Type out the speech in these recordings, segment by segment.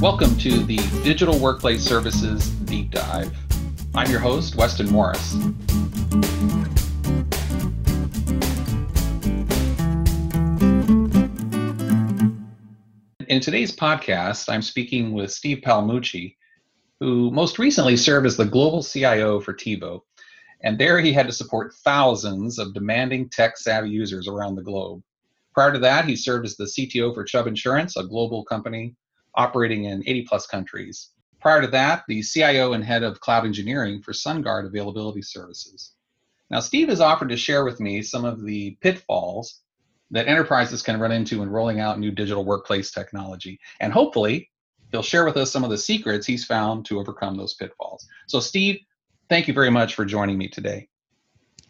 Welcome to the Digital Workplace Services Deep Dive. I'm your host, Weston Morris. In today's podcast, I'm speaking with Steve Palmucci, who most recently served as the global CIO for TiVo. And there he had to support thousands of demanding tech savvy users around the globe. Prior to that, he served as the CTO for Chubb Insurance, a global company operating in 80 plus countries. Prior to that, the CIO and head of cloud engineering for SunGard Availability Services. Now, Steve has offered to share with me some of the pitfalls that enterprises can run into in rolling out new digital workplace technology. And hopefully, he'll share with us some of the secrets he's found to overcome those pitfalls. So, Steve, thank you very much for joining me today.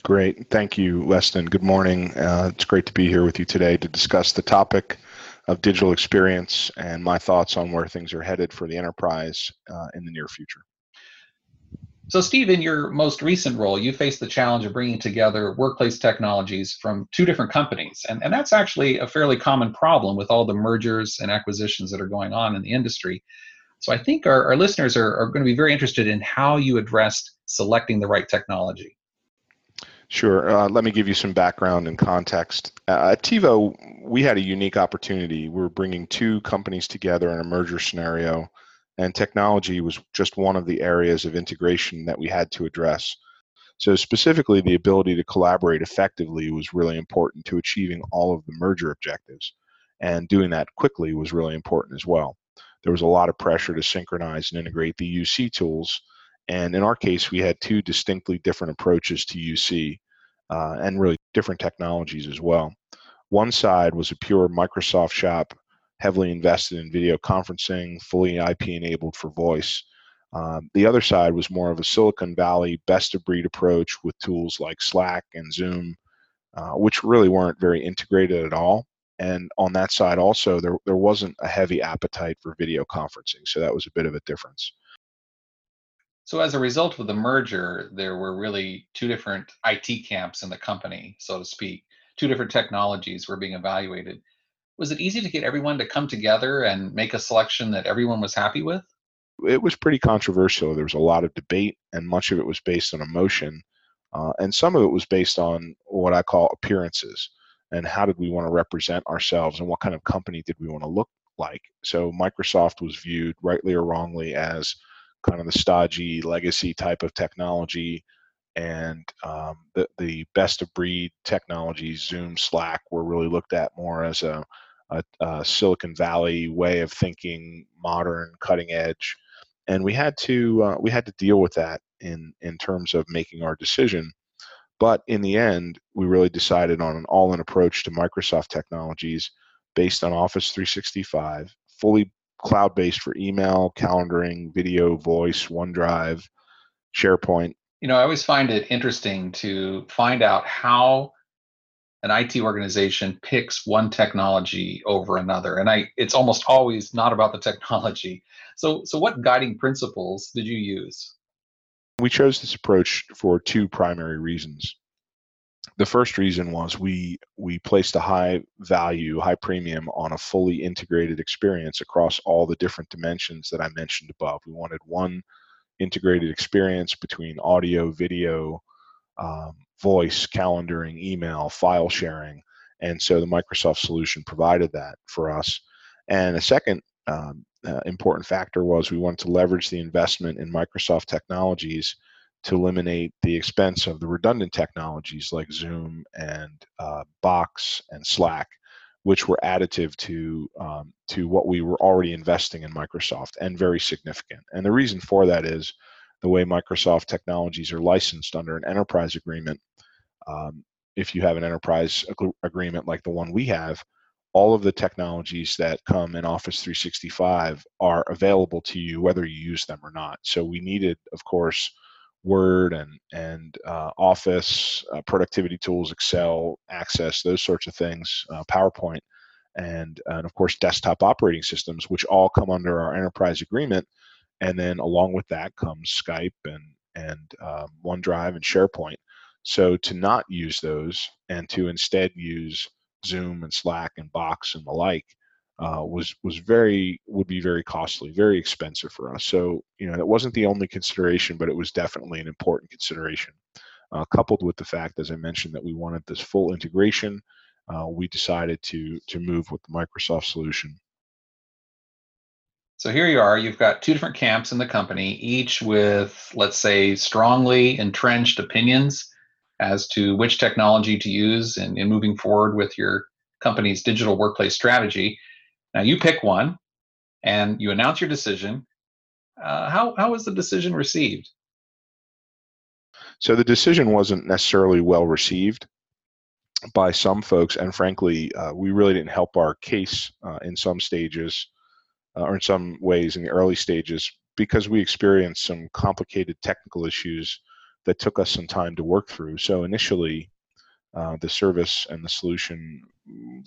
Great. Thank you, Weston. Good morning. Uh, it's great to be here with you today to discuss the topic of digital experience and my thoughts on where things are headed for the enterprise uh, in the near future. So, Steve, in your most recent role, you faced the challenge of bringing together workplace technologies from two different companies. And, and that's actually a fairly common problem with all the mergers and acquisitions that are going on in the industry. So, I think our, our listeners are, are going to be very interested in how you addressed selecting the right technology. Sure. Uh, let me give you some background and context. Uh, at TiVo, we had a unique opportunity. We were bringing two companies together in a merger scenario, and technology was just one of the areas of integration that we had to address. So, specifically, the ability to collaborate effectively was really important to achieving all of the merger objectives. And doing that quickly was really important as well. There was a lot of pressure to synchronize and integrate the UC tools and in our case, we had two distinctly different approaches to UC uh, and really different technologies as well. One side was a pure Microsoft shop, heavily invested in video conferencing, fully IP enabled for voice. Um, the other side was more of a Silicon Valley best of breed approach with tools like Slack and Zoom, uh, which really weren't very integrated at all. And on that side, also, there, there wasn't a heavy appetite for video conferencing. So that was a bit of a difference. So as a result of the merger, there were really two different IT camps in the company, so to speak. Two different technologies were being evaluated. Was it easy to get everyone to come together and make a selection that everyone was happy with? It was pretty controversial. There was a lot of debate, and much of it was based on emotion. Uh, and some of it was based on what I call appearances and how did we want to represent ourselves and what kind of company did we want to look like. So Microsoft was viewed, rightly or wrongly, as kind of the stodgy legacy type of technology and um, the, the best of breed technologies, Zoom, Slack, were really looked at more as a, a, a, Silicon Valley way of thinking, modern, cutting edge, and we had to uh, we had to deal with that in in terms of making our decision. But in the end, we really decided on an all-in approach to Microsoft technologies based on Office 365, fully cloud based for email, calendaring, video, voice, OneDrive, SharePoint. You know, I always find it interesting to find out how an IT organization picks one technology over another. And I it's almost always not about the technology. So so what guiding principles did you use? We chose this approach for two primary reasons the first reason was we we placed a high value, high premium on a fully integrated experience across all the different dimensions that I mentioned above. We wanted one integrated experience between audio, video, um, voice, calendaring, email, file sharing, and so the Microsoft solution provided that for us. And a second um, uh, important factor was we wanted to leverage the investment in Microsoft technologies to eliminate the expense of the redundant technologies like Zoom and uh, Box and Slack, which were additive to um, to what we were already investing in Microsoft and very significant. And the reason for that is the way Microsoft technologies are licensed under an enterprise agreement. Um, if you have an enterprise ag- agreement like the one we have, all of the technologies that come in Office 365 are available to you whether you use them or not. So we needed, of course, Word and and uh, Office, uh, productivity tools, Excel, Access, those sorts of things, uh, PowerPoint, and and of course desktop operating systems, which all come under our enterprise agreement. And then along with that comes Skype and and um, OneDrive and SharePoint. So to not use those and to instead use Zoom and Slack and Box and the like, uh, was was very would be very costly, very expensive for us. So you know that wasn't the only consideration, but it was definitely an important consideration. Uh, coupled with the fact, as I mentioned, that we wanted this full integration, uh, we decided to to move with the Microsoft solution. So here you are, you've got two different camps in the company, each with, let's say, strongly entrenched opinions as to which technology to use in, in moving forward with your company's digital workplace strategy. Now you pick one and you announce your decision. Uh, how, how was the decision received? So the decision wasn't necessarily well received by some folks, and frankly, uh, we really didn't help our case uh, in some stages uh, or in some ways in the early stages because we experienced some complicated technical issues that took us some time to work through. So initially, uh, the service and the solution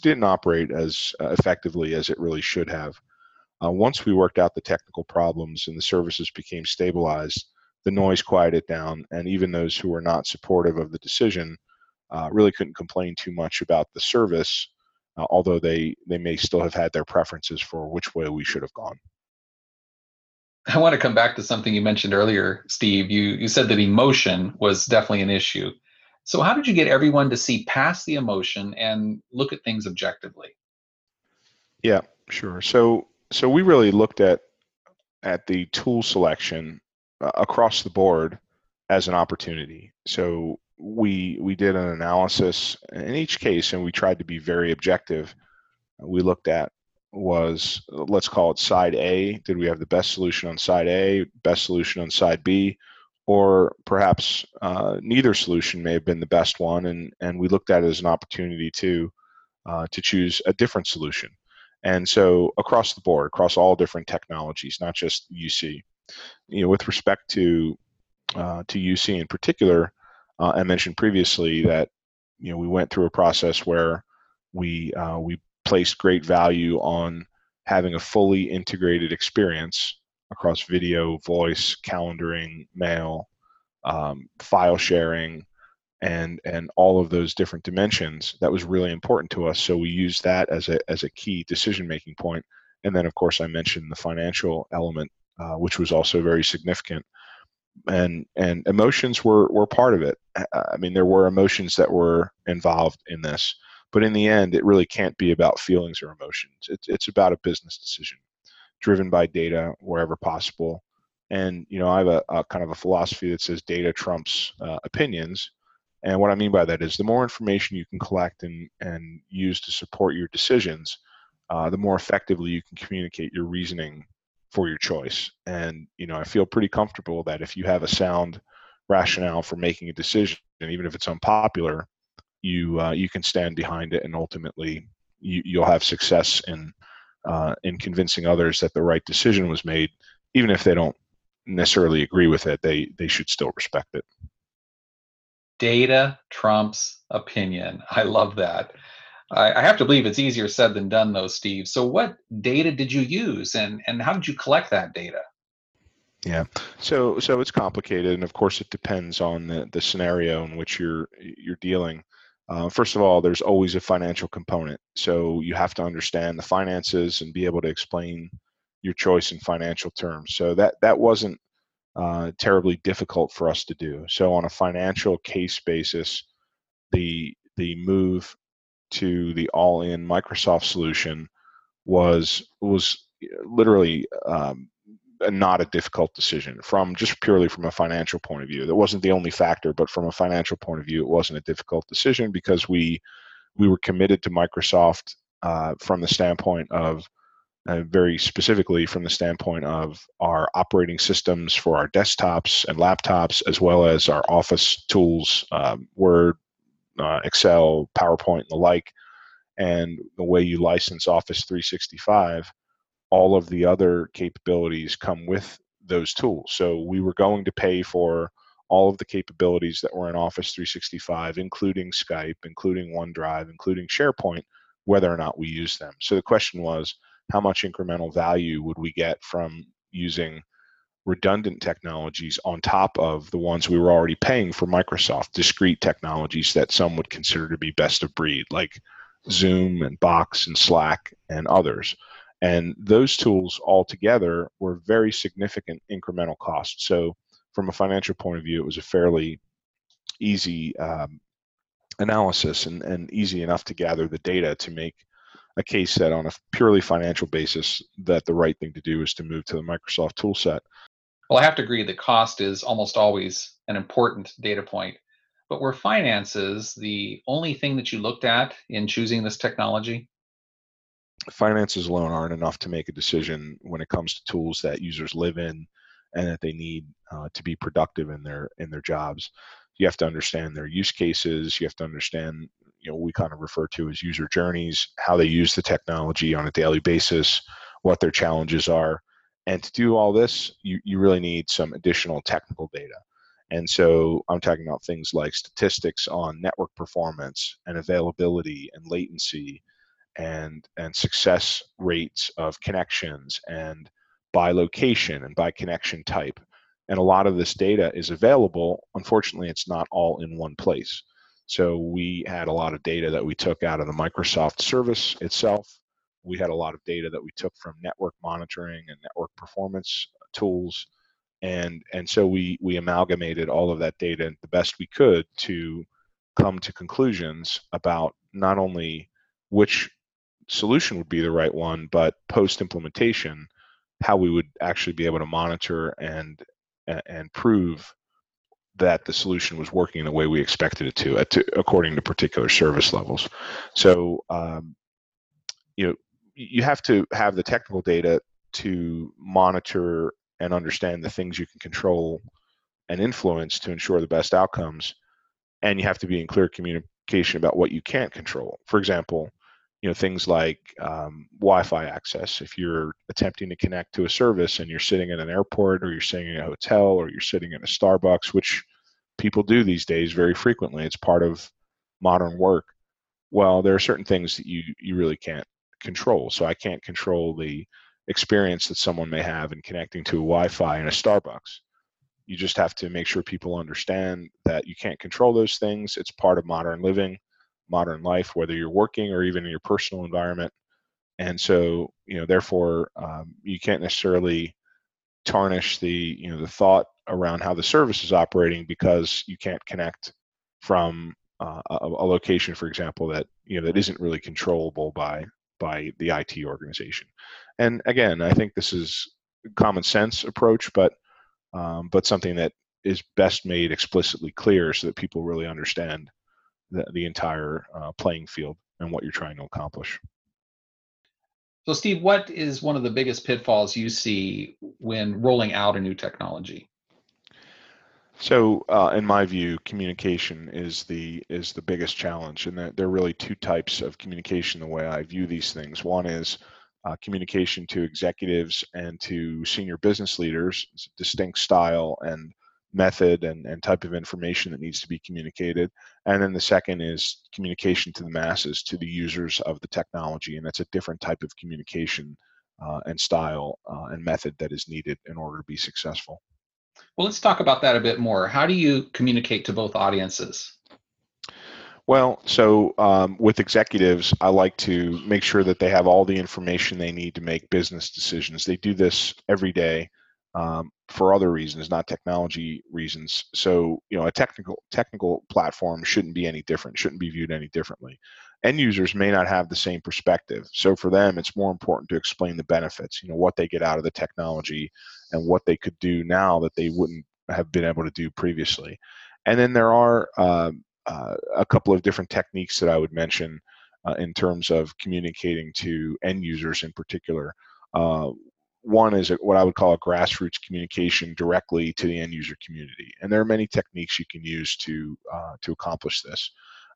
didn't operate as uh, effectively as it really should have. Uh, once we worked out the technical problems and the services became stabilized, the noise quieted down, and even those who were not supportive of the decision uh, really couldn't complain too much about the service uh, although they they may still have had their preferences for which way we should have gone. I want to come back to something you mentioned earlier, Steve. You you said that emotion was definitely an issue. So how did you get everyone to see past the emotion and look at things objectively? Yeah, sure. So so we really looked at at the tool selection uh, across the board as an opportunity. So we we did an analysis in each case and we tried to be very objective we looked at was let's call it side a did we have the best solution on side a best solution on side b or perhaps uh, neither solution may have been the best one and and we looked at it as an opportunity to uh, to choose a different solution. And so across the board across all different technologies not just uc you know with respect to uh, to uc in particular uh, I mentioned previously that you know we went through a process where we uh, we placed great value on having a fully integrated experience across video, voice, calendaring, mail, um, file sharing, and and all of those different dimensions. That was really important to us. So we used that as a as a key decision making point. And then of course I mentioned the financial element, uh, which was also very significant and and emotions were were part of it. I mean, there were emotions that were involved in this, but in the end, it really can't be about feelings or emotions. It's it's about a business decision, driven by data wherever possible. And you know, I have a, a kind of a philosophy that says data trumps uh, opinions. And what I mean by that is the more information you can collect and and use to support your decisions, uh, the more effectively you can communicate your reasoning for your choice. And you know, I feel pretty comfortable that if you have a sound rationale for making a decision, and even if it's unpopular, you uh, you can stand behind it, and ultimately you, you'll have success in uh, in convincing others that the right decision was made, even if they don't necessarily agree with it. They they should still respect it. Data trumps opinion. I love that. I, I have to believe it's easier said than done, though, Steve. So, what data did you use, and and how did you collect that data? Yeah, so so it's complicated, and of course, it depends on the, the scenario in which you're you're dealing. Uh, first of all, there's always a financial component, so you have to understand the finances and be able to explain your choice in financial terms. So that that wasn't uh, terribly difficult for us to do. So on a financial case basis, the the move to the all-in Microsoft solution was was literally um, not a difficult decision from just purely from a financial point of view. That wasn't the only factor, but from a financial point of view, it wasn't a difficult decision because we we were committed to Microsoft uh, from the standpoint of uh, very specifically from the standpoint of our operating systems for our desktops and laptops, as well as our office tools, um, Word, uh, Excel, PowerPoint, and the like, and the way you license Office 365, all of the other capabilities come with those tools. So we were going to pay for all of the capabilities that were in Office 365, including Skype, including OneDrive, including SharePoint, whether or not we use them. So the question was, how much incremental value would we get from using redundant technologies on top of the ones we were already paying for Microsoft, discrete technologies that some would consider to be best of breed, like Zoom and Box and Slack and others. And those tools all together were very significant incremental costs. So, from a financial point of view, it was a fairly easy um, analysis and, and easy enough to gather the data to make a case that on a purely financial basis that the right thing to do is to move to the Microsoft toolset. Well, I have to agree that cost is almost always an important data point. But were finances the only thing that you looked at in choosing this technology? Finances alone aren't enough to make a decision when it comes to tools that users live in and that they need uh, to be productive in their in their jobs. You have to understand their use cases. You have to understand you know we kind of refer to as user journeys how they use the technology on a daily basis what their challenges are and to do all this you, you really need some additional technical data and so i'm talking about things like statistics on network performance and availability and latency and and success rates of connections and by location and by connection type and a lot of this data is available unfortunately it's not all in one place so we had a lot of data that we took out of the Microsoft service itself. We had a lot of data that we took from network monitoring and network performance tools. And, and so we, we amalgamated all of that data the best we could to come to conclusions about not only which solution would be the right one, but post implementation, how we would actually be able to monitor and and prove that the solution was working the way we expected it to, according to particular service levels. So, um, you know, you have to have the technical data to monitor and understand the things you can control and influence to ensure the best outcomes. And you have to be in clear communication about what you can't control. For example, you know things like um, Wi-Fi access. If you're attempting to connect to a service and you're sitting in an airport or you're sitting in a hotel or you're sitting in a Starbucks, which people do these days very frequently, it's part of modern work. Well, there are certain things that you you really can't control. So I can't control the experience that someone may have in connecting to a Wi-Fi in a Starbucks. You just have to make sure people understand that you can't control those things. It's part of modern living modern life, whether you're working or even in your personal environment. And so, you know, therefore, um, you can't necessarily tarnish the, you know, the thought around how the service is operating because you can't connect from uh, a, a, location, for example, that you know that isn't really controllable by by the IT organization. And again, I think this is common sense approach, but um, but something that is best made explicitly clear so that people really understand the, the entire uh, playing field and what you're trying to accomplish. So, Steve, what is one of the biggest pitfalls you see when rolling out a new technology? So, uh, in my view, communication is the is the biggest challenge, and there, there, are really two types of communication. The way I view these things, one is uh, communication to executives and to senior business leaders, distinct style and method and, and type of information that needs to be communicated. And then the second is communication to the masses, to the users of the technology. And that's a different type of communication uh, and style uh, and method that is needed in order to be successful. Well, let's talk about that a bit more. How do you communicate to both audiences? Well, so um, with executives, I like to make sure that they have all the information they need to make business decisions. They do this every day um, for other reasons, not technology reasons. So you know, a technical technical platform shouldn't be any different, shouldn't be viewed any differently. End users may not have the same perspective. So for them, it's more important to explain the benefits. You know, what they get out of the technology, and what they could do now that they wouldn't have been able to do previously. And then there are uh, uh, a couple of different techniques that I would mention uh, in terms of communicating to end users in particular. One is what I would call a grassroots communication directly to the end user community, and there are many techniques you can use to uh, to accomplish this.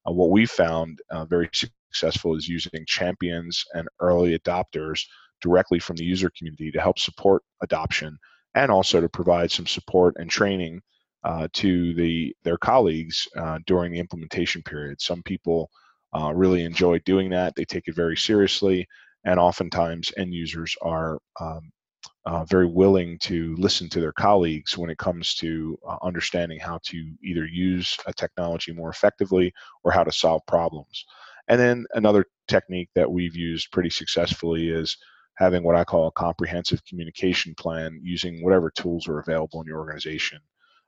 Uh, what we found uh, very successful is using champions and early adopters directly from the user community to help support adoption, and also to provide some support and training uh, to the their colleagues uh, during the implementation period. Some people uh, really enjoy doing that; they take it very seriously and oftentimes end users are um, uh, very willing to listen to their colleagues when it comes to uh, understanding how to either use a technology more effectively or how to solve problems. And then another technique that we've used pretty successfully is having what I call a comprehensive communication plan using whatever tools are available in your organization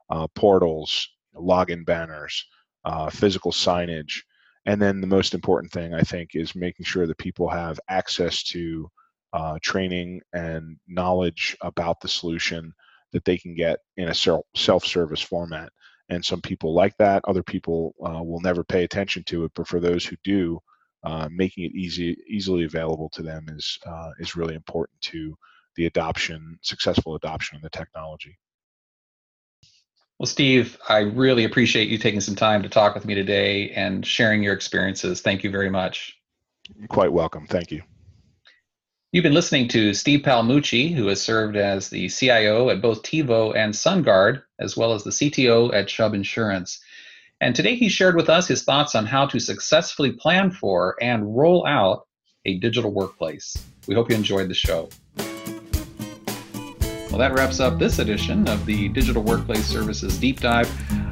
uh, portals, login banners, uh, physical signage. And then the most important thing, I think, is making sure that people have access to uh, training and knowledge about the solution that they can get in a self service format. And some people like that, other people uh, will never pay attention to it. But for those who do, uh, making it easy, easily available to them is uh, is really important to the adoption, successful adoption of the technology. Well, Steve, I really appreciate you taking some time to talk with me today and sharing your experiences. Thank you very much. You're quite welcome. Thank you. You've been listening to Steve Palmucci, who has served as the CIO at both TiVo and SunGard, as well as the CTO at Chubb Insurance. And today he shared with us his thoughts on how to successfully plan for and roll out a digital workplace. We hope you enjoyed the show. Well, that wraps up this edition of the Digital Workplace Services Deep Dive.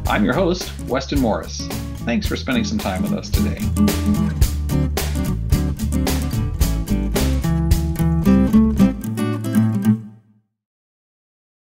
I'm your host, Weston Morris. Thanks for spending some time with us today.